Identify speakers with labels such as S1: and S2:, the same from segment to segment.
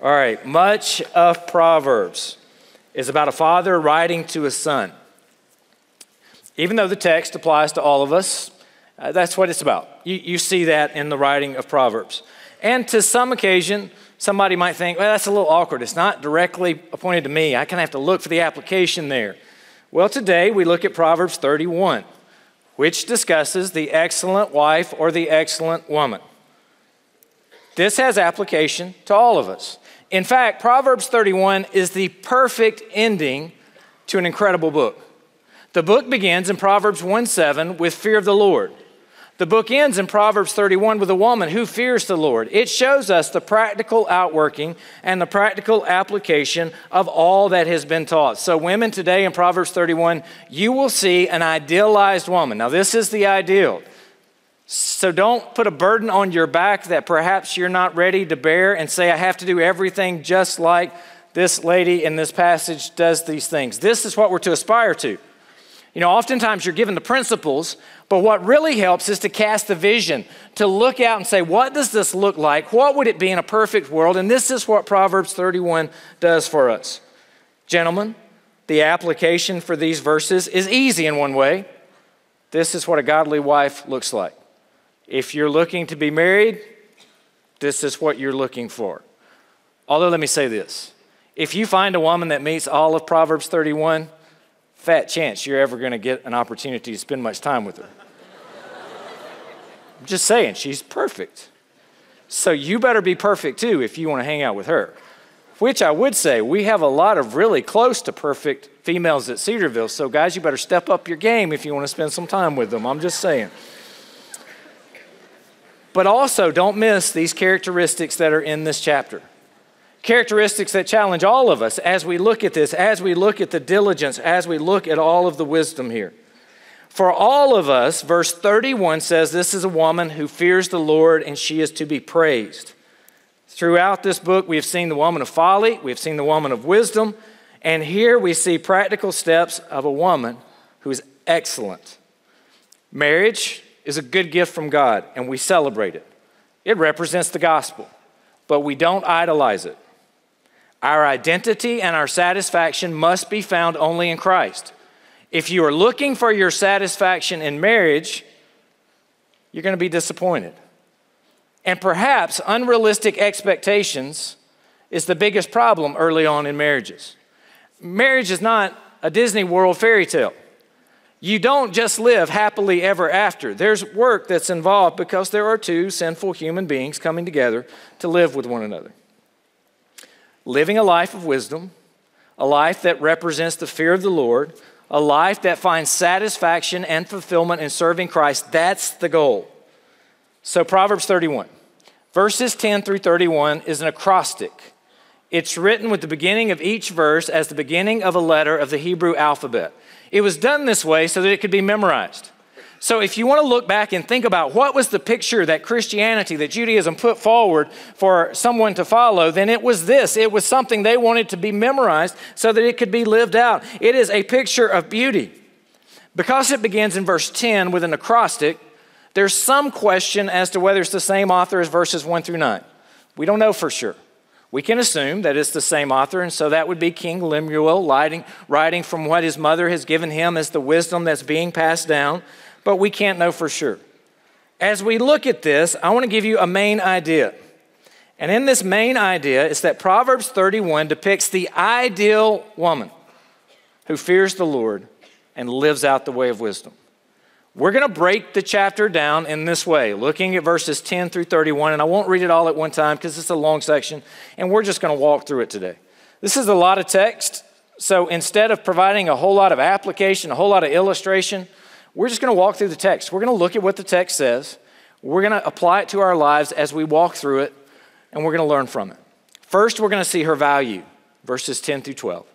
S1: All right, much of Proverbs is about a father writing to a son. Even though the text applies to all of us, uh, that's what it's about. You, you see that in the writing of Proverbs. And to some occasion, somebody might think, well, that's a little awkward. It's not directly appointed to me. I kind of have to look for the application there. Well, today we look at Proverbs 31, which discusses the excellent wife or the excellent woman. This has application to all of us. In fact, Proverbs 31 is the perfect ending to an incredible book. The book begins in Proverbs 1 7 with fear of the Lord. The book ends in Proverbs 31 with a woman who fears the Lord. It shows us the practical outworking and the practical application of all that has been taught. So, women today in Proverbs 31, you will see an idealized woman. Now, this is the ideal. So, don't put a burden on your back that perhaps you're not ready to bear and say, I have to do everything just like this lady in this passage does these things. This is what we're to aspire to. You know, oftentimes you're given the principles, but what really helps is to cast the vision, to look out and say, what does this look like? What would it be in a perfect world? And this is what Proverbs 31 does for us. Gentlemen, the application for these verses is easy in one way. This is what a godly wife looks like. If you're looking to be married, this is what you're looking for. Although, let me say this if you find a woman that meets all of Proverbs 31, fat chance you're ever going to get an opportunity to spend much time with her. I'm just saying, she's perfect. So you better be perfect too if you want to hang out with her. Which I would say, we have a lot of really close to perfect females at Cedarville. So, guys, you better step up your game if you want to spend some time with them. I'm just saying. But also, don't miss these characteristics that are in this chapter characteristics that challenge all of us as we look at this, as we look at the diligence, as we look at all of the wisdom here. For all of us, verse 31 says this is a woman who fears the Lord and she is to be praised. Throughout this book, we have seen the woman of folly, we have seen the woman of wisdom, and here we see practical steps of a woman who is excellent. Marriage is a good gift from God, and we celebrate it. It represents the gospel, but we don't idolize it. Our identity and our satisfaction must be found only in Christ. If you are looking for your satisfaction in marriage, you're going to be disappointed. And perhaps unrealistic expectations is the biggest problem early on in marriages. Marriage is not a Disney World fairy tale. You don't just live happily ever after. There's work that's involved because there are two sinful human beings coming together to live with one another living a life of wisdom, a life that represents the fear of the Lord, a life that finds satisfaction and fulfillment in serving Christ. That's the goal. So, Proverbs 31, verses 10 through 31 is an acrostic. It's written with the beginning of each verse as the beginning of a letter of the Hebrew alphabet. It was done this way so that it could be memorized. So, if you want to look back and think about what was the picture that Christianity, that Judaism put forward for someone to follow, then it was this. It was something they wanted to be memorized so that it could be lived out. It is a picture of beauty. Because it begins in verse 10 with an acrostic, there's some question as to whether it's the same author as verses 1 through 9. We don't know for sure. We can assume that it's the same author, and so that would be King Lemuel writing, writing from what his mother has given him as the wisdom that's being passed down but we can't know for sure. As we look at this, I want to give you a main idea. And in this main idea is that Proverbs 31 depicts the ideal woman who fears the Lord and lives out the way of wisdom. We're going to break the chapter down in this way, looking at verses 10 through 31, and I won't read it all at one time because it's a long section, and we're just going to walk through it today. This is a lot of text, so instead of providing a whole lot of application, a whole lot of illustration, we're just going to walk through the text. We're going to look at what the text says. We're going to apply it to our lives as we walk through it, and we're going to learn from it. First, we're going to see her value, verses 10 through 12.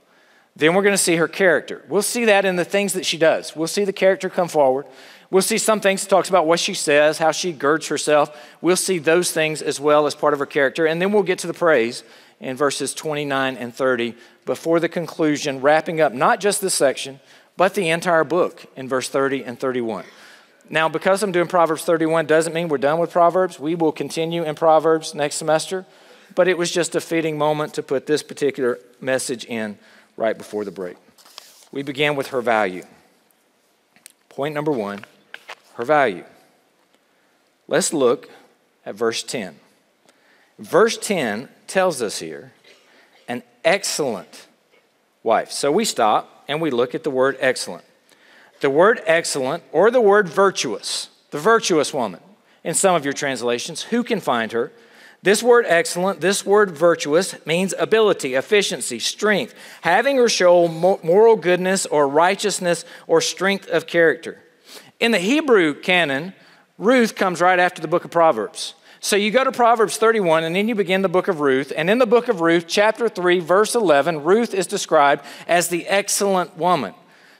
S1: Then we're going to see her character. We'll see that in the things that she does. We'll see the character come forward. We'll see some things talks about what she says, how she girds herself. We'll see those things as well as part of her character. And then we'll get to the praise in verses 29 and 30 before the conclusion, wrapping up not just this section, but the entire book in verse 30 and 31. Now, because I'm doing Proverbs 31 doesn't mean we're done with Proverbs. We will continue in Proverbs next semester. but it was just a fitting moment to put this particular message in right before the break. We began with her value. Point number one her value. Let's look at verse 10. Verse 10 tells us here an excellent wife. So we stop and we look at the word excellent. The word excellent or the word virtuous, the virtuous woman in some of your translations, who can find her? This word excellent, this word virtuous means ability, efficiency, strength, having or show moral goodness or righteousness or strength of character. In the Hebrew canon, Ruth comes right after the book of Proverbs. So you go to Proverbs 31 and then you begin the book of Ruth. And in the book of Ruth, chapter 3, verse 11, Ruth is described as the excellent woman.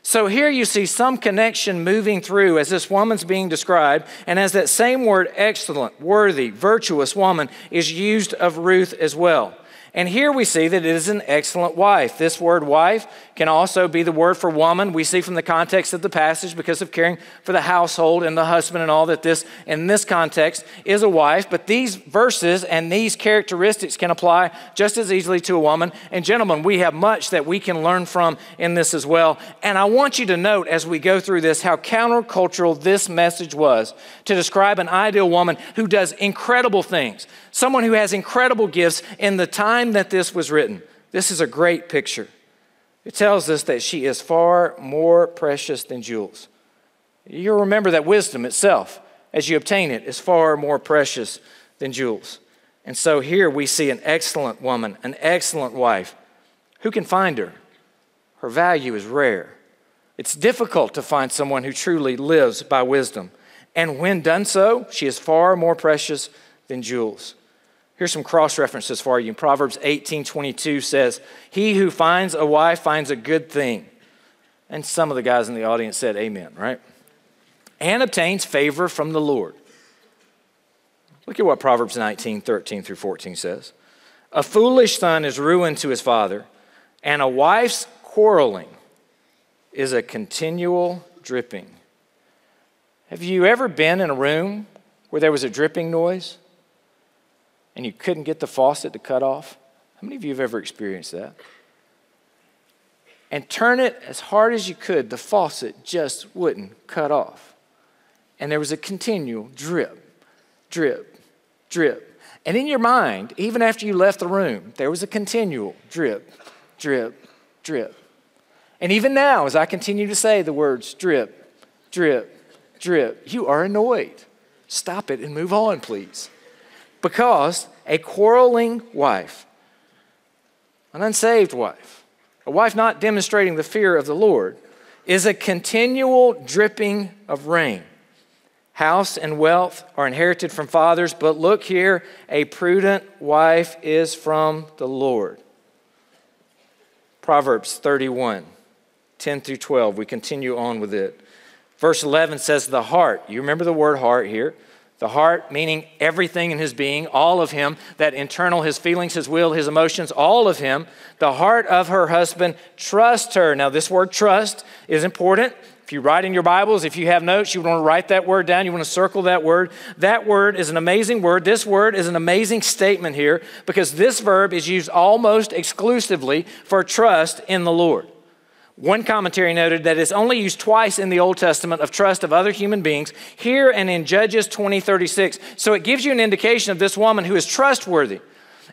S1: So here you see some connection moving through as this woman's being described, and as that same word, excellent, worthy, virtuous woman, is used of Ruth as well. And here we see that it is an excellent wife. This word wife can also be the word for woman. We see from the context of the passage, because of caring for the household and the husband and all, that this, in this context, is a wife. But these verses and these characteristics can apply just as easily to a woman. And gentlemen, we have much that we can learn from in this as well. And I want you to note as we go through this how countercultural this message was to describe an ideal woman who does incredible things someone who has incredible gifts in the time that this was written. This is a great picture. It tells us that she is far more precious than jewels. You'll remember that wisdom itself, as you obtain it, is far more precious than jewels. And so here we see an excellent woman, an excellent wife. Who can find her? Her value is rare. It's difficult to find someone who truly lives by wisdom. And when done so, she is far more precious than jewels. Here's some cross references for you. Proverbs 18 22 says, He who finds a wife finds a good thing. And some of the guys in the audience said, Amen, right? And obtains favor from the Lord. Look at what Proverbs 19 13 through 14 says. A foolish son is ruin to his father, and a wife's quarreling is a continual dripping. Have you ever been in a room where there was a dripping noise? And you couldn't get the faucet to cut off? How many of you have ever experienced that? And turn it as hard as you could, the faucet just wouldn't cut off. And there was a continual drip, drip, drip. And in your mind, even after you left the room, there was a continual drip, drip, drip. And even now, as I continue to say the words drip, drip, drip, you are annoyed. Stop it and move on, please. Because a quarreling wife, an unsaved wife, a wife not demonstrating the fear of the Lord, is a continual dripping of rain. House and wealth are inherited from fathers, but look here, a prudent wife is from the Lord. Proverbs 31, 10 through 12. We continue on with it. Verse 11 says, The heart, you remember the word heart here, the heart, meaning everything in his being, all of him, that internal, his feelings, his will, his emotions, all of him. The heart of her husband, trust her. Now, this word trust is important. If you write in your Bibles, if you have notes, you want to write that word down, you want to circle that word. That word is an amazing word. This word is an amazing statement here because this verb is used almost exclusively for trust in the Lord. One commentary noted that it's only used twice in the Old Testament of trust of other human beings, here and in Judges 20 36. So it gives you an indication of this woman who is trustworthy.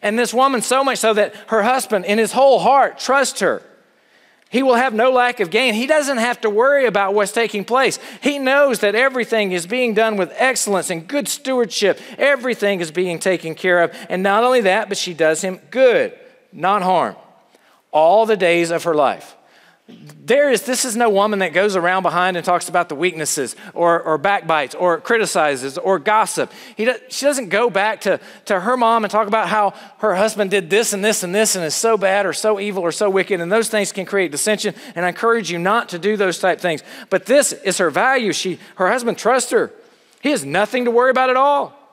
S1: And this woman, so much so that her husband, in his whole heart, trusts her. He will have no lack of gain. He doesn't have to worry about what's taking place. He knows that everything is being done with excellence and good stewardship. Everything is being taken care of. And not only that, but she does him good, not harm, all the days of her life. There is, this is no woman that goes around behind and talks about the weaknesses or, or backbites or criticizes or gossip. He does, she doesn't go back to, to her mom and talk about how her husband did this and this and this and is so bad or so evil or so wicked. And those things can create dissension. And I encourage you not to do those type things. But this is her value. She, her husband trusts her. He has nothing to worry about at all.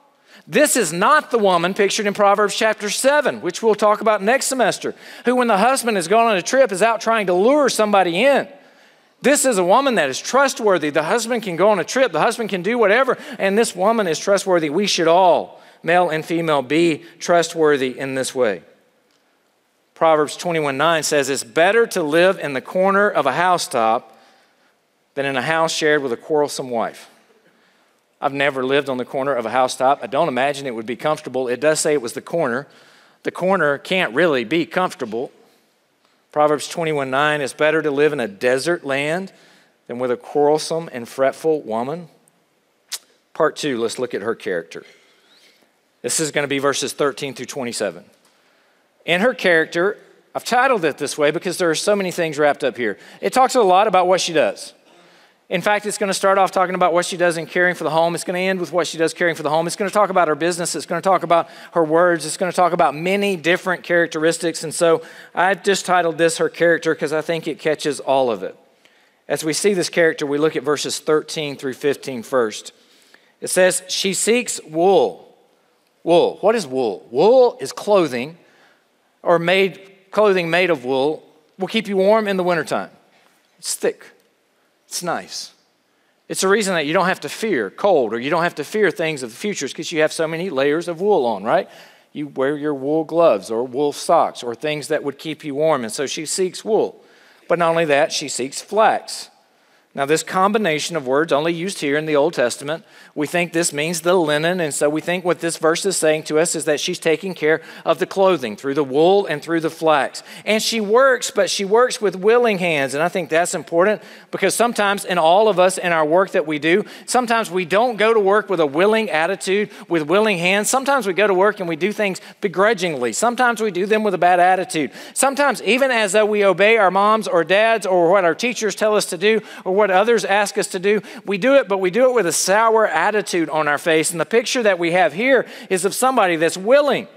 S1: This is not the woman pictured in Proverbs chapter 7, which we'll talk about next semester, who, when the husband has gone on a trip, is out trying to lure somebody in. This is a woman that is trustworthy. The husband can go on a trip, the husband can do whatever, and this woman is trustworthy. We should all male and female, be trustworthy in this way. Proverbs 21 9 says, It's better to live in the corner of a housetop than in a house shared with a quarrelsome wife. I've never lived on the corner of a housetop. I don't imagine it would be comfortable. It does say it was the corner. The corner can't really be comfortable. Proverbs 21 9 It's better to live in a desert land than with a quarrelsome and fretful woman. Part two, let's look at her character. This is going to be verses 13 through 27. In her character, I've titled it this way because there are so many things wrapped up here. It talks a lot about what she does. In fact, it's going to start off talking about what she does in caring for the home. It's going to end with what she does caring for the home. It's going to talk about her business. It's going to talk about her words. It's going to talk about many different characteristics. And so I've just titled this her character because I think it catches all of it. As we see this character, we look at verses 13 through 15 first. It says, She seeks wool. Wool. What is wool? Wool is clothing or made clothing made of wool will keep you warm in the wintertime. It's thick. It's nice. It's a reason that you don't have to fear cold or you don't have to fear things of the future because you have so many layers of wool on, right? You wear your wool gloves or wool socks or things that would keep you warm. And so she seeks wool. But not only that, she seeks flax. Now, this combination of words only used here in the Old Testament, we think this means the linen. And so we think what this verse is saying to us is that she's taking care of the clothing through the wool and through the flax. And she works, but she works with willing hands. And I think that's important because sometimes in all of us in our work that we do, sometimes we don't go to work with a willing attitude, with willing hands. Sometimes we go to work and we do things begrudgingly. Sometimes we do them with a bad attitude. Sometimes, even as though we obey our moms or dads or what our teachers tell us to do or what others ask us to do, we do it, but we do it with a sour attitude on our face. And the picture that we have here is of somebody that's willing.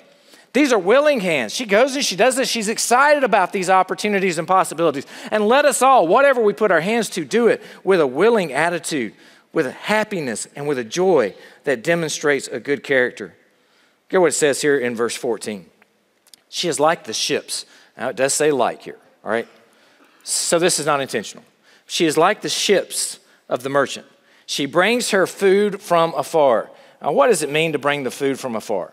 S1: These are willing hands. She goes and she does this. She's excited about these opportunities and possibilities. And let us all, whatever we put our hands to, do it with a willing attitude, with a happiness, and with a joy that demonstrates a good character. Get what it says here in verse 14. She is like the ships. Now, it does say like here, all right? So this is not intentional. She is like the ships of the merchant. She brings her food from afar. Now, what does it mean to bring the food from afar?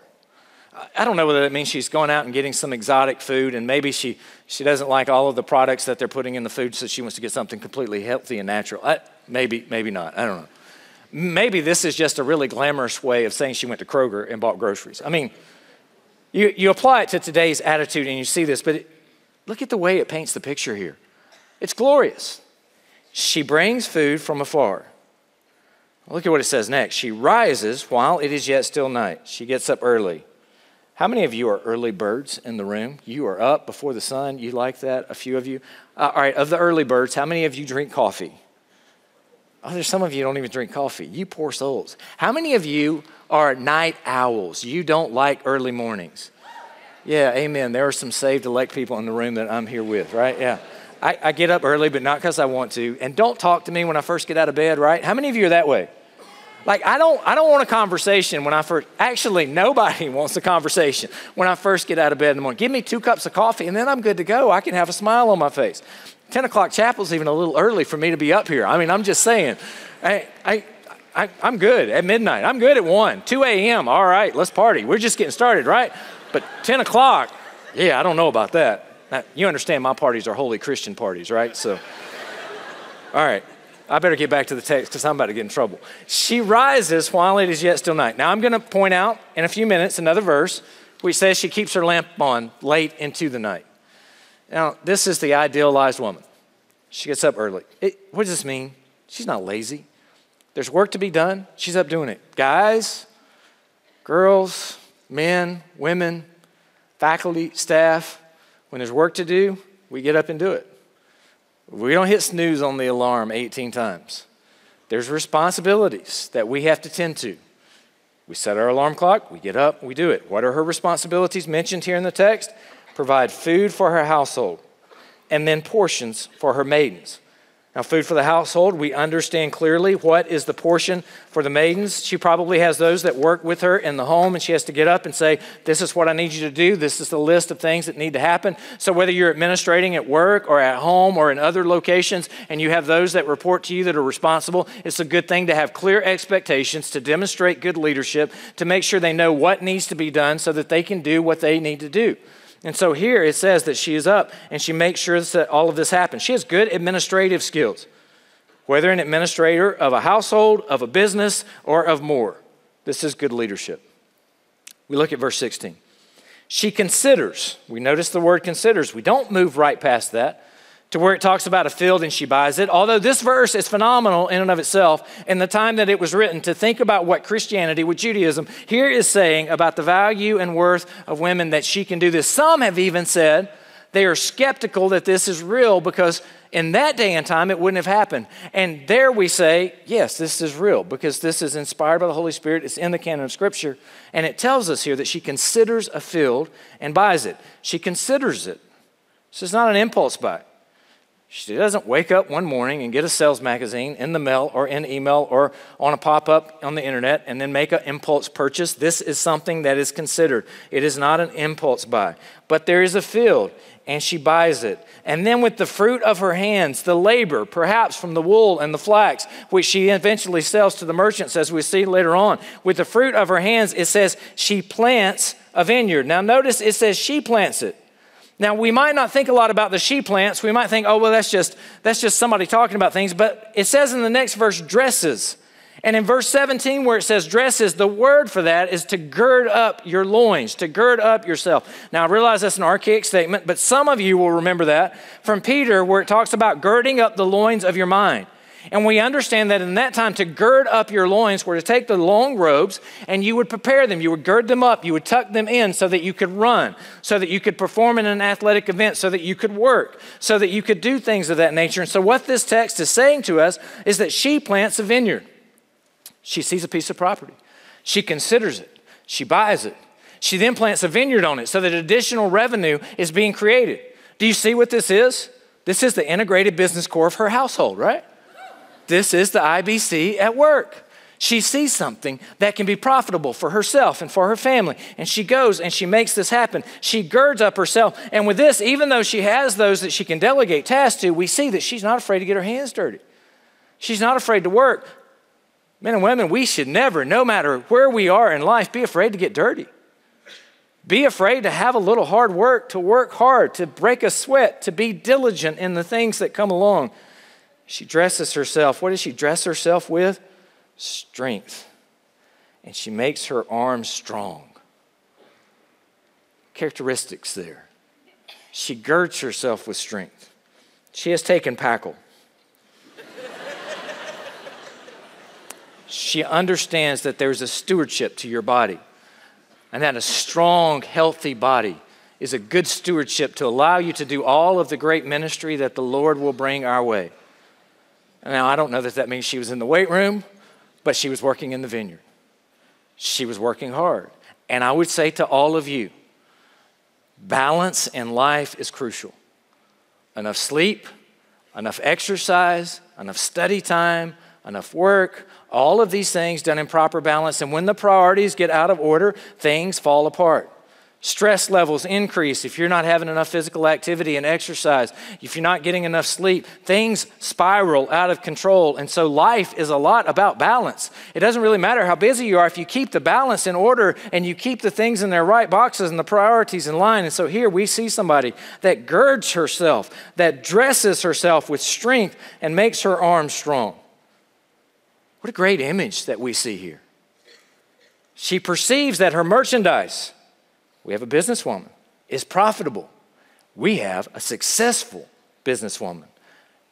S1: I don't know whether that means she's going out and getting some exotic food, and maybe she, she doesn't like all of the products that they're putting in the food, so she wants to get something completely healthy and natural. I, maybe, maybe not. I don't know. Maybe this is just a really glamorous way of saying she went to Kroger and bought groceries. I mean, you, you apply it to today's attitude and you see this, but it, look at the way it paints the picture here. It's glorious. She brings food from afar. Look at what it says next. She rises while it is yet still night. She gets up early. How many of you are early birds in the room? You are up before the sun. You like that? A few of you? Uh, all right, of the early birds, how many of you drink coffee? Oh, there's some of you don't even drink coffee. You poor souls. How many of you are night owls? You don't like early mornings. Yeah, amen. There are some saved elect people in the room that I'm here with, right? Yeah. I, I get up early, but not because I want to. And don't talk to me when I first get out of bed, right? How many of you are that way? Like I don't I don't want a conversation when I first actually nobody wants a conversation when I first get out of bed in the morning. Give me two cups of coffee and then I'm good to go. I can have a smile on my face. 10 o'clock chapel's even a little early for me to be up here. I mean, I'm just saying. I, I, I, am good at midnight. I'm good at 1, 2 a.m. All right, let's party. We're just getting started, right? But 10 o'clock, yeah, I don't know about that. Now, you understand my parties are holy Christian parties, right? So, all right. I better get back to the text because I'm about to get in trouble. She rises while it is yet still night. Now, I'm going to point out in a few minutes another verse which says she keeps her lamp on late into the night. Now, this is the idealized woman. She gets up early. It, what does this mean? She's not lazy. There's work to be done. She's up doing it. Guys, girls, men, women, faculty, staff, when there's work to do, we get up and do it. We don't hit snooze on the alarm 18 times. There's responsibilities that we have to tend to. We set our alarm clock, we get up, we do it. What are her responsibilities mentioned here in the text? Provide food for her household and then portions for her maidens. Now, food for the household, we understand clearly what is the portion for the maidens. She probably has those that work with her in the home, and she has to get up and say, This is what I need you to do. This is the list of things that need to happen. So, whether you're administrating at work or at home or in other locations, and you have those that report to you that are responsible, it's a good thing to have clear expectations, to demonstrate good leadership, to make sure they know what needs to be done so that they can do what they need to do. And so here it says that she is up and she makes sure that all of this happens. She has good administrative skills, whether an administrator of a household, of a business, or of more. This is good leadership. We look at verse 16. She considers. We notice the word considers. We don't move right past that to where it talks about a field and she buys it. Although this verse is phenomenal in and of itself, in the time that it was written, to think about what Christianity, what Judaism, here is saying about the value and worth of women that she can do this. Some have even said they are skeptical that this is real because in that day and time it wouldn't have happened. And there we say, yes, this is real because this is inspired by the Holy Spirit. It's in the canon of Scripture. And it tells us here that she considers a field and buys it. She considers it. This is not an impulse buy. She doesn't wake up one morning and get a sales magazine in the mail or in email or on a pop up on the internet and then make an impulse purchase. This is something that is considered. It is not an impulse buy. But there is a field and she buys it. And then with the fruit of her hands, the labor, perhaps from the wool and the flax, which she eventually sells to the merchants, as we see later on, with the fruit of her hands, it says she plants a vineyard. Now notice it says she plants it. Now, we might not think a lot about the she plants. We might think, oh, well, that's just, that's just somebody talking about things. But it says in the next verse, dresses. And in verse 17, where it says dresses, the word for that is to gird up your loins, to gird up yourself. Now, I realize that's an archaic statement, but some of you will remember that from Peter, where it talks about girding up the loins of your mind. And we understand that in that time to gird up your loins were to take the long robes and you would prepare them. You would gird them up. You would tuck them in so that you could run, so that you could perform in an athletic event, so that you could work, so that you could do things of that nature. And so, what this text is saying to us is that she plants a vineyard. She sees a piece of property, she considers it, she buys it. She then plants a vineyard on it so that additional revenue is being created. Do you see what this is? This is the integrated business core of her household, right? This is the IBC at work. She sees something that can be profitable for herself and for her family. And she goes and she makes this happen. She girds up herself. And with this, even though she has those that she can delegate tasks to, we see that she's not afraid to get her hands dirty. She's not afraid to work. Men and women, we should never, no matter where we are in life, be afraid to get dirty. Be afraid to have a little hard work, to work hard, to break a sweat, to be diligent in the things that come along. She dresses herself. What does she dress herself with? Strength. And she makes her arms strong. Characteristics there. She girds herself with strength. She has taken Packle. she understands that there's a stewardship to your body, and that a strong, healthy body is a good stewardship to allow you to do all of the great ministry that the Lord will bring our way. Now, I don't know that that means she was in the weight room, but she was working in the vineyard. She was working hard. And I would say to all of you, balance in life is crucial. Enough sleep, enough exercise, enough study time, enough work, all of these things done in proper balance. And when the priorities get out of order, things fall apart. Stress levels increase if you're not having enough physical activity and exercise, if you're not getting enough sleep, things spiral out of control. And so life is a lot about balance. It doesn't really matter how busy you are if you keep the balance in order and you keep the things in their right boxes and the priorities in line. And so here we see somebody that girds herself, that dresses herself with strength and makes her arms strong. What a great image that we see here. She perceives that her merchandise, we have a businesswoman, It's profitable. We have a successful businesswoman.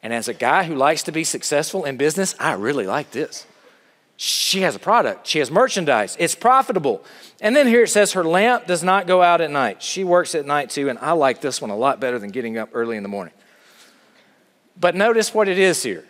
S1: And as a guy who likes to be successful in business, I really like this. She has a product, she has merchandise, it's profitable. And then here it says her lamp does not go out at night. She works at night too, and I like this one a lot better than getting up early in the morning. But notice what it is here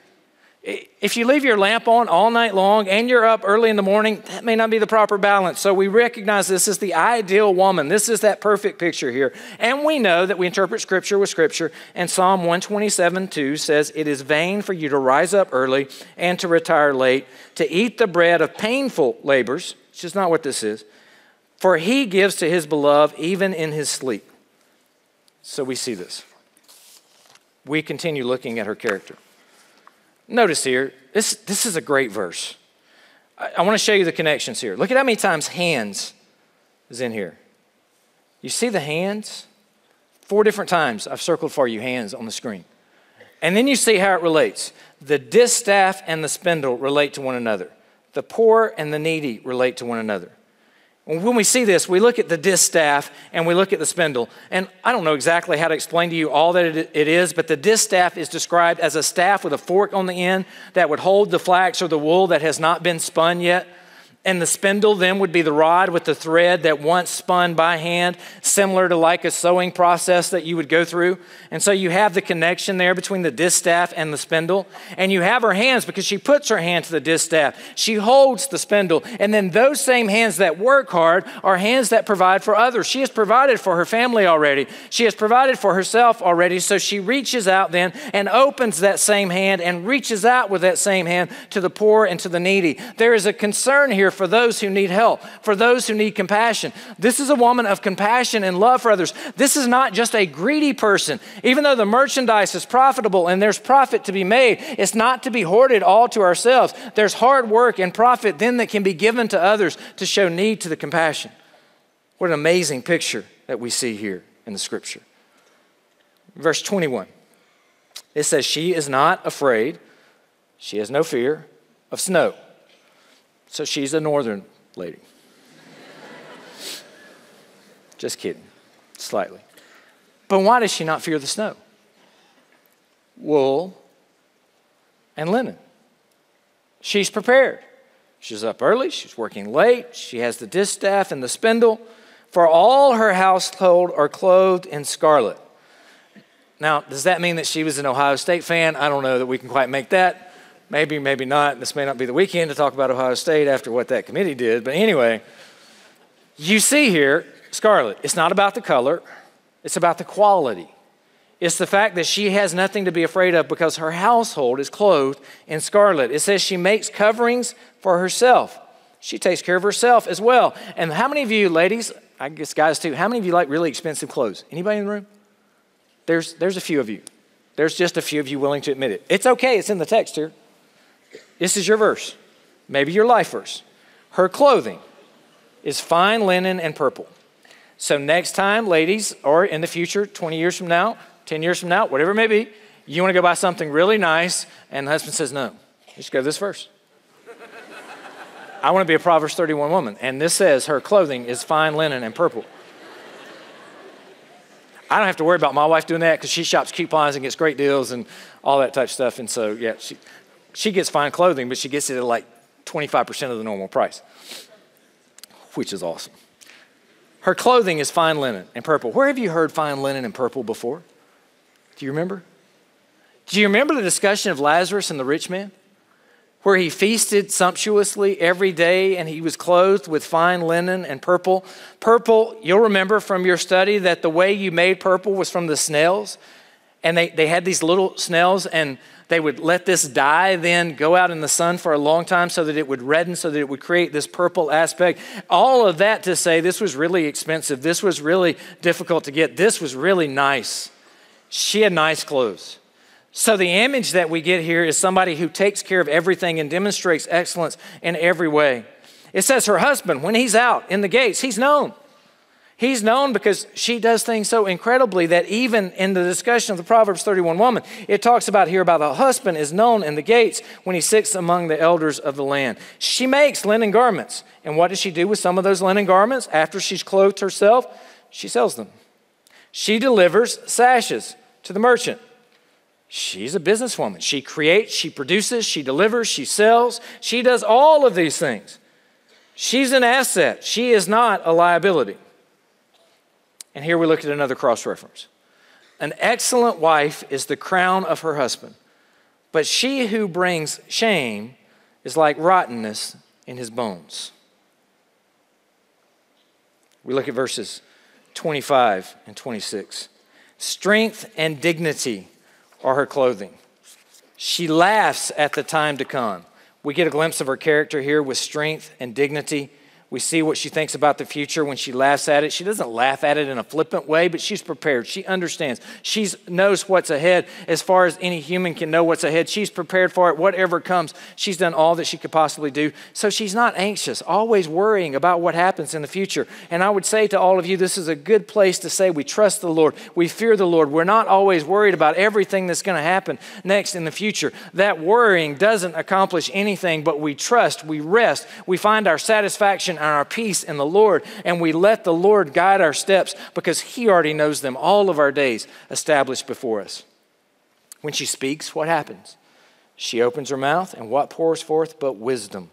S1: If you leave your lamp on all night long and you're up early in the morning, that may not be the proper balance. So we recognize this is the ideal woman. This is that perfect picture here. And we know that we interpret Scripture with Scripture. And Psalm 127 2 says, It is vain for you to rise up early and to retire late, to eat the bread of painful labors, which is not what this is, for he gives to his beloved even in his sleep. So we see this. We continue looking at her character. Notice here, this, this is a great verse. I, I want to show you the connections here. Look at how many times hands is in here. You see the hands? Four different times I've circled for you hands on the screen. And then you see how it relates. The distaff and the spindle relate to one another. The poor and the needy relate to one another. When we see this, we look at the distaff and we look at the spindle. And I don't know exactly how to explain to you all that it is, but the distaff is described as a staff with a fork on the end that would hold the flax or the wool that has not been spun yet. And the spindle then would be the rod with the thread that once spun by hand, similar to like a sewing process that you would go through. And so you have the connection there between the distaff and the spindle. And you have her hands because she puts her hand to the distaff. She holds the spindle. And then those same hands that work hard are hands that provide for others. She has provided for her family already. She has provided for herself already. So she reaches out then and opens that same hand and reaches out with that same hand to the poor and to the needy. There is a concern here for those who need help, for those who need compassion. This is a woman of compassion and love for others. This is not just a greedy person. Even though the merchandise is profitable and there's profit to be made, it's not to be hoarded all to ourselves. There's hard work and profit then that can be given to others to show need to the compassion. What an amazing picture that we see here in the scripture. Verse 21, it says, She is not afraid, she has no fear of snow. So she's a northern lady. Just kidding, slightly. But why does she not fear the snow? Wool and linen. She's prepared. She's up early, she's working late, she has the distaff and the spindle. For all her household are clothed in scarlet. Now, does that mean that she was an Ohio State fan? I don't know that we can quite make that Maybe, maybe not. This may not be the weekend to talk about Ohio State after what that committee did. But anyway, you see here, Scarlet, it's not about the color, it's about the quality. It's the fact that she has nothing to be afraid of because her household is clothed in scarlet. It says she makes coverings for herself. She takes care of herself as well. And how many of you, ladies, I guess guys too, how many of you like really expensive clothes? Anybody in the room? There's, there's a few of you. There's just a few of you willing to admit it. It's okay, it's in the text here. This is your verse, maybe your life verse. Her clothing is fine linen and purple. So, next time, ladies, or in the future, 20 years from now, 10 years from now, whatever it may be, you want to go buy something really nice, and the husband says, No, just go this verse. I want to be a Proverbs 31 woman, and this says her clothing is fine linen and purple. I don't have to worry about my wife doing that because she shops coupons and gets great deals and all that type of stuff. And so, yeah, she, she gets fine clothing, but she gets it at like 25% of the normal price, which is awesome. Her clothing is fine linen and purple. Where have you heard fine linen and purple before? Do you remember? Do you remember the discussion of Lazarus and the rich man? Where he feasted sumptuously every day and he was clothed with fine linen and purple. Purple, you'll remember from your study that the way you made purple was from the snails. And they, they had these little snails, and they would let this dye then go out in the sun for a long time so that it would redden, so that it would create this purple aspect. All of that to say this was really expensive. This was really difficult to get. This was really nice. She had nice clothes. So the image that we get here is somebody who takes care of everything and demonstrates excellence in every way. It says her husband, when he's out in the gates, he's known. He's known because she does things so incredibly that even in the discussion of the Proverbs 31 woman, it talks about here about the husband is known in the gates when he sits among the elders of the land. She makes linen garments. And what does she do with some of those linen garments after she's clothed herself? She sells them. She delivers sashes to the merchant. She's a businesswoman. She creates, she produces, she delivers, she sells. She does all of these things. She's an asset. She is not a liability. And here we look at another cross reference. An excellent wife is the crown of her husband, But she who brings shame is like rottenness in his bones. We look at verses 25 and 26. Strength and dignity are her clothing. She laughs at the time to come. We get a glimpse of her character here with strength and dignity. We see what she thinks about the future when she laughs at it. She doesn't laugh at it in a flippant way, but she's prepared. She understands. She knows what's ahead as far as any human can know what's ahead. She's prepared for it, whatever comes. She's done all that she could possibly do. So she's not anxious, always worrying about what happens in the future. And I would say to all of you, this is a good place to say we trust the Lord, we fear the Lord. We're not always worried about everything that's going to happen next in the future. That worrying doesn't accomplish anything, but we trust, we rest, we find our satisfaction and our peace in the Lord, and we let the Lord guide our steps because He already knows them all of our days established before us. When she speaks, what happens? She opens her mouth, and what pours forth but wisdom?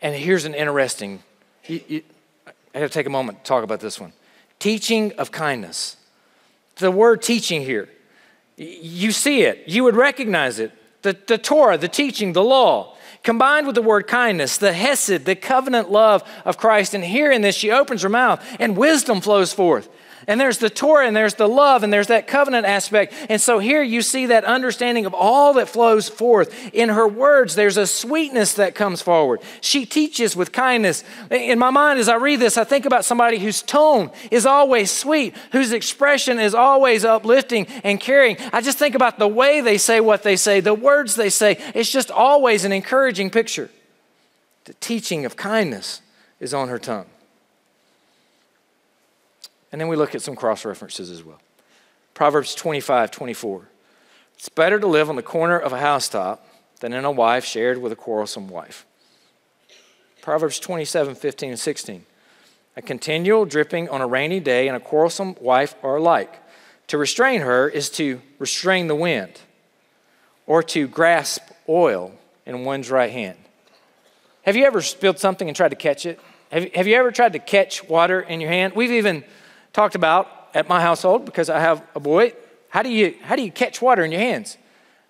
S1: And here's an interesting, you, you, I have to take a moment to talk about this one. Teaching of kindness. The word teaching here, you see it, you would recognize it. The, the Torah, the teaching, the law combined with the word kindness, the hesed, the covenant love of Christ. And here in this, she opens her mouth and wisdom flows forth. And there's the Torah, and there's the love, and there's that covenant aspect. And so here you see that understanding of all that flows forth. In her words, there's a sweetness that comes forward. She teaches with kindness. In my mind, as I read this, I think about somebody whose tone is always sweet, whose expression is always uplifting and caring. I just think about the way they say what they say, the words they say. It's just always an encouraging picture. The teaching of kindness is on her tongue. And then we look at some cross references as well. Proverbs 25, 24. It's better to live on the corner of a housetop than in a wife shared with a quarrelsome wife. Proverbs 27, 15, and 16. A continual dripping on a rainy day and a quarrelsome wife are alike. To restrain her is to restrain the wind, or to grasp oil in one's right hand. Have you ever spilled something and tried to catch it? Have, have you ever tried to catch water in your hand? We've even talked about at my household because I have a boy. How do you how do you catch water in your hands?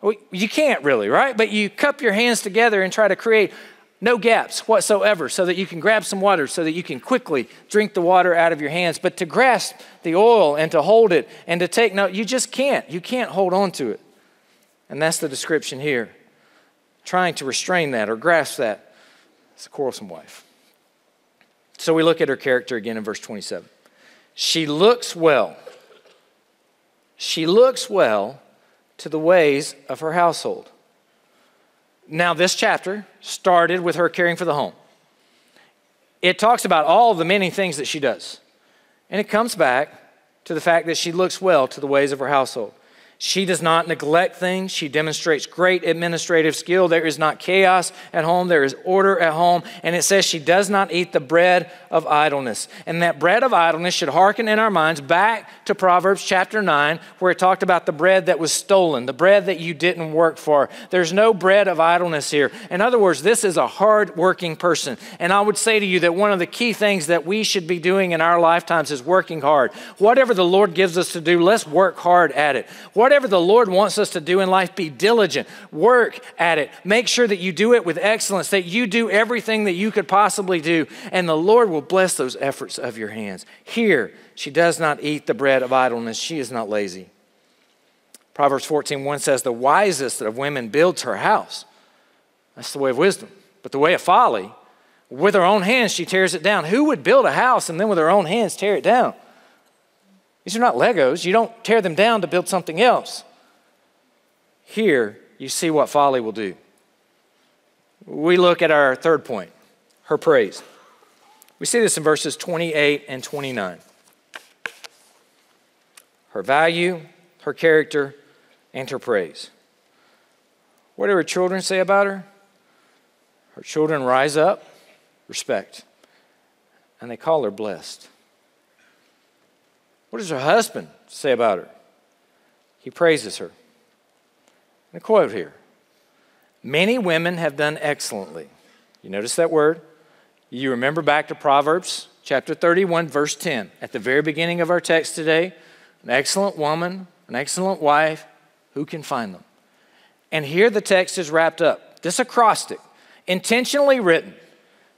S1: Well, you can't really, right? But you cup your hands together and try to create no gaps whatsoever so that you can grab some water so that you can quickly drink the water out of your hands. But to grasp the oil and to hold it and to take no, you just can't. You can't hold on to it. And that's the description here. Trying to restrain that or grasp that. It's a quarrelsome wife. So we look at her character again in verse 27. She looks well. She looks well to the ways of her household. Now, this chapter started with her caring for the home. It talks about all the many things that she does. And it comes back to the fact that she looks well to the ways of her household. She does not neglect things. She demonstrates great administrative skill. There is not chaos at home, there is order at home. And it says she does not eat the bread of idleness. And that bread of idleness should hearken in our minds back to Proverbs chapter 9, where it talked about the bread that was stolen, the bread that you didn't work for. There's no bread of idleness here. In other words, this is a hard working person. And I would say to you that one of the key things that we should be doing in our lifetimes is working hard. Whatever the Lord gives us to do, let's work hard at it. What Whatever the Lord wants us to do in life, be diligent, work at it. Make sure that you do it with excellence, that you do everything that you could possibly do, and the Lord will bless those efforts of your hands. Here, she does not eat the bread of idleness, she is not lazy. Proverbs 14 1 says, The wisest of women builds her house. That's the way of wisdom. But the way of folly, with her own hands, she tears it down. Who would build a house and then with her own hands tear it down? These are not Legos. You don't tear them down to build something else. Here, you see what folly will do. We look at our third point her praise. We see this in verses 28 and 29. Her value, her character, and her praise. What do her children say about her? Her children rise up, respect, and they call her blessed. What does her husband say about her? He praises her. And a quote here Many women have done excellently. You notice that word? You remember back to Proverbs chapter 31, verse 10, at the very beginning of our text today an excellent woman, an excellent wife, who can find them? And here the text is wrapped up. This acrostic, intentionally written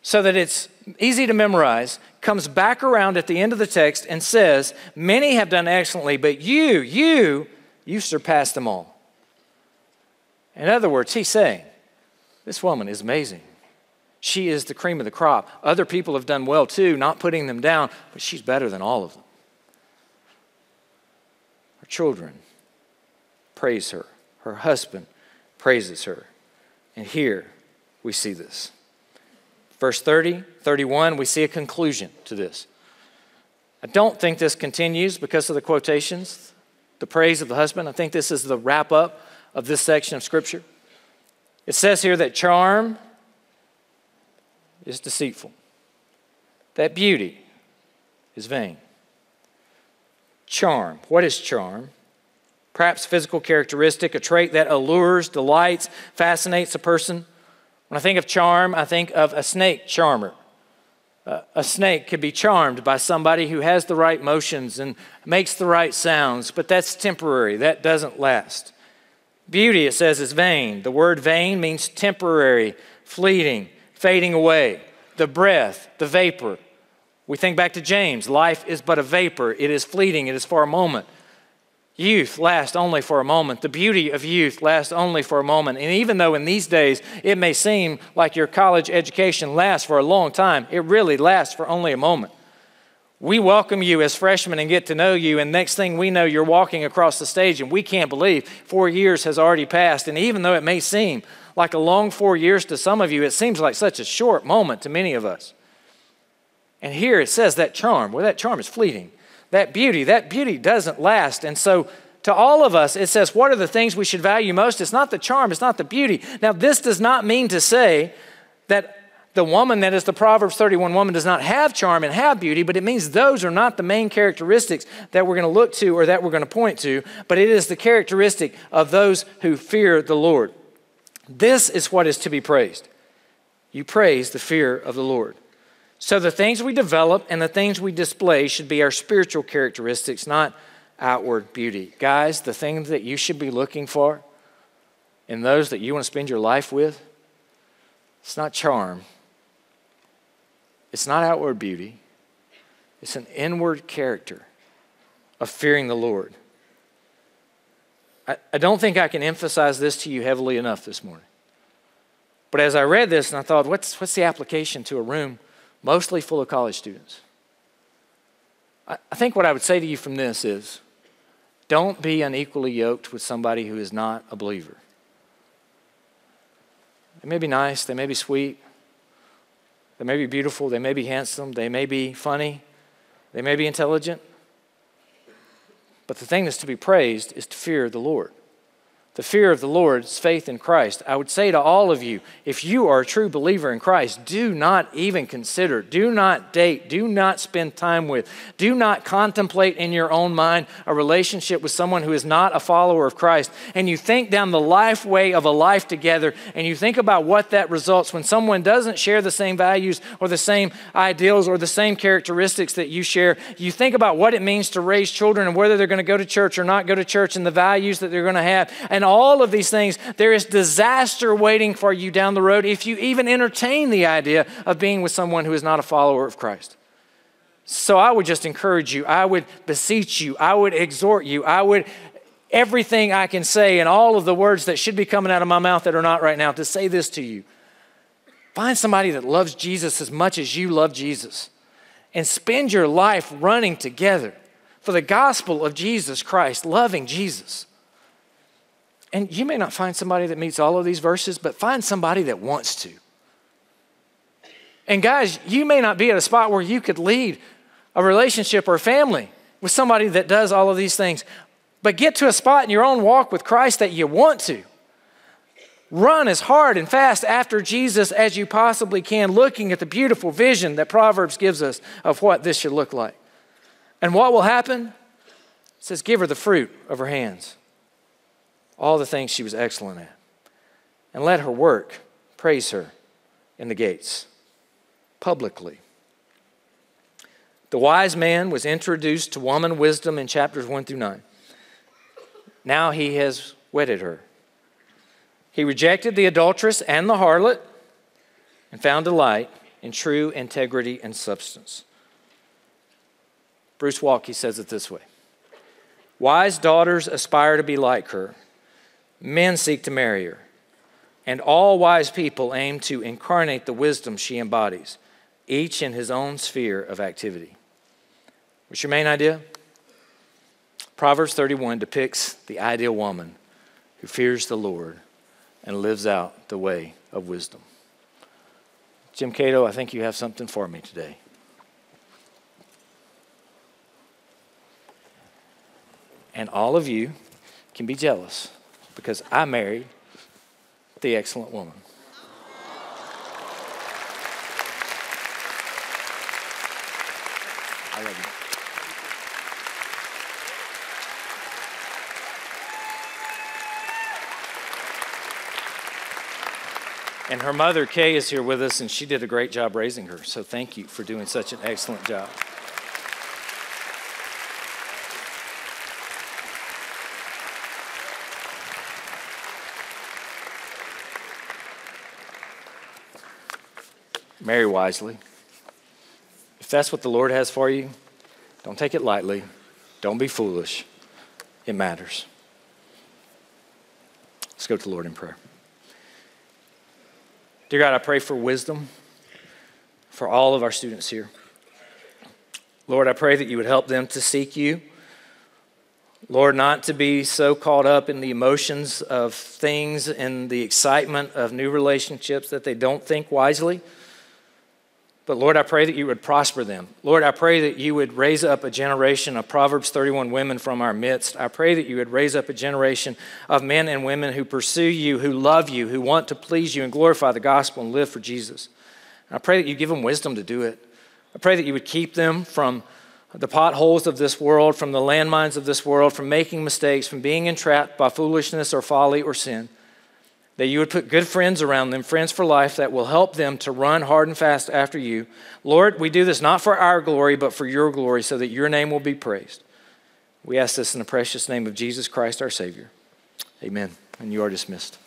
S1: so that it's easy to memorize, comes back around at the end of the text and says, Many have done excellently, but you, you, you surpassed them all. In other words, he's saying, This woman is amazing. She is the cream of the crop. Other people have done well too, not putting them down, but she's better than all of them. Her children praise her, her husband praises her. And here we see this. Verse 30, 31, we see a conclusion to this. I don't think this continues because of the quotations, the praise of the husband. I think this is the wrap up of this section of Scripture. It says here that charm is deceitful, that beauty is vain. Charm. What is charm? Perhaps physical characteristic, a trait that allures, delights, fascinates a person. When I think of charm, I think of a snake charmer. A snake could be charmed by somebody who has the right motions and makes the right sounds, but that's temporary. That doesn't last. Beauty, it says, is vain. The word vain means temporary, fleeting, fading away. The breath, the vapor. We think back to James life is but a vapor, it is fleeting, it is for a moment. Youth lasts only for a moment. The beauty of youth lasts only for a moment. And even though in these days it may seem like your college education lasts for a long time, it really lasts for only a moment. We welcome you as freshmen and get to know you, and next thing we know, you're walking across the stage, and we can't believe four years has already passed. And even though it may seem like a long four years to some of you, it seems like such a short moment to many of us. And here it says that charm, well, that charm is fleeting that beauty. That beauty doesn't last. And so, to all of us, it says, What are the things we should value most? It's not the charm, it's not the beauty. Now, this does not mean to say that the woman that is the Proverbs 31 woman does not have charm and have beauty, but it means those are not the main characteristics that we're going to look to or that we're going to point to, but it is the characteristic of those who fear the Lord. This is what is to be praised. You praise the fear of the Lord. So the things we develop and the things we display should be our spiritual characteristics, not outward beauty. Guys, the things that you should be looking for and those that you want to spend your life with, it's not charm. It's not outward beauty. It's an inward character of fearing the Lord. I, I don't think I can emphasize this to you heavily enough this morning. But as I read this and I thought, what's, what's the application to a room mostly full of college students. I, think what I would say to you from this is don't be unequally yoked with somebody who is not a believer. They may be nice, they may be sweet, they may be beautiful, they may be handsome, they may be funny, they may be intelligent. But the thing that's to be praised is to fear the Lord. The fear of the Lord faith in Christ. I would say to all of you, if you are a true believer in Christ, do not even consider, do not date, do not spend time with, do not contemplate in your own mind a relationship with someone who is not a follower of Christ. And you think down the life way of a life together, and you think about what that results when someone doesn't share the same values or the same ideals or the same characteristics that you share. You think about what it means to raise children and whether they're going to go to church or not go to church and the values that they're going to have. And all of these things, there is disaster waiting for you down the road if you even entertain the idea of being with someone who is not a follower of Christ. So I would just encourage you, I would beseech you, I would exhort you, I would everything I can say and all of the words that should be coming out of my mouth that are not right now to say this to you. Find somebody that loves Jesus as much as you love Jesus and spend your life running together for the gospel of Jesus Christ, loving Jesus. And you may not find somebody that meets all of these verses, but find somebody that wants to. And guys, you may not be at a spot where you could lead a relationship or a family with somebody that does all of these things, but get to a spot in your own walk with Christ that you want to. Run as hard and fast after Jesus as you possibly can, looking at the beautiful vision that Proverbs gives us of what this should look like. And what will happen? It says, Give her the fruit of her hands all the things she was excellent at. And let her work praise her in the gates publicly. The wise man was introduced to woman wisdom in chapters 1 through 9. Now he has wedded her. He rejected the adulteress and the harlot and found delight in true integrity and substance. Bruce Waltke says it this way Wise daughters aspire to be like her, men seek to marry her, and all wise people aim to incarnate the wisdom she embodies, each in his own sphere of activity. What's your main idea? Proverbs 31 depicts the ideal woman who fears the Lord and lives out the way of wisdom. Jim Cato, I think you have something for me today. And all of you can be jealous because I married the excellent woman. I love you. And her mother, Kay, is here with us, and she did a great job raising her. So thank you for doing such an excellent job. Marry wisely. If that's what the Lord has for you, don't take it lightly. Don't be foolish. It matters. Let's go to the Lord in prayer. Dear God, I pray for wisdom for all of our students here. Lord, I pray that you would help them to seek you. Lord, not to be so caught up in the emotions of things and the excitement of new relationships that they don't think wisely. But Lord, I pray that you would prosper them. Lord, I pray that you would raise up a generation of Proverbs 31 women from our midst. I pray that you would raise up a generation of men and women who pursue you, who love you, who want to please you and glorify the gospel and live for Jesus. And I pray that you give them wisdom to do it. I pray that you would keep them from the potholes of this world, from the landmines of this world, from making mistakes, from being entrapped by foolishness or folly or sin that you would put good friends around them, friends for life that will help them to run hard and fast after you. Lord, we do this not for our glory, but for your glory, so that your name will be praised. We ask this in the precious name of Jesus Christ, our Savior. Amen. And you are dismissed.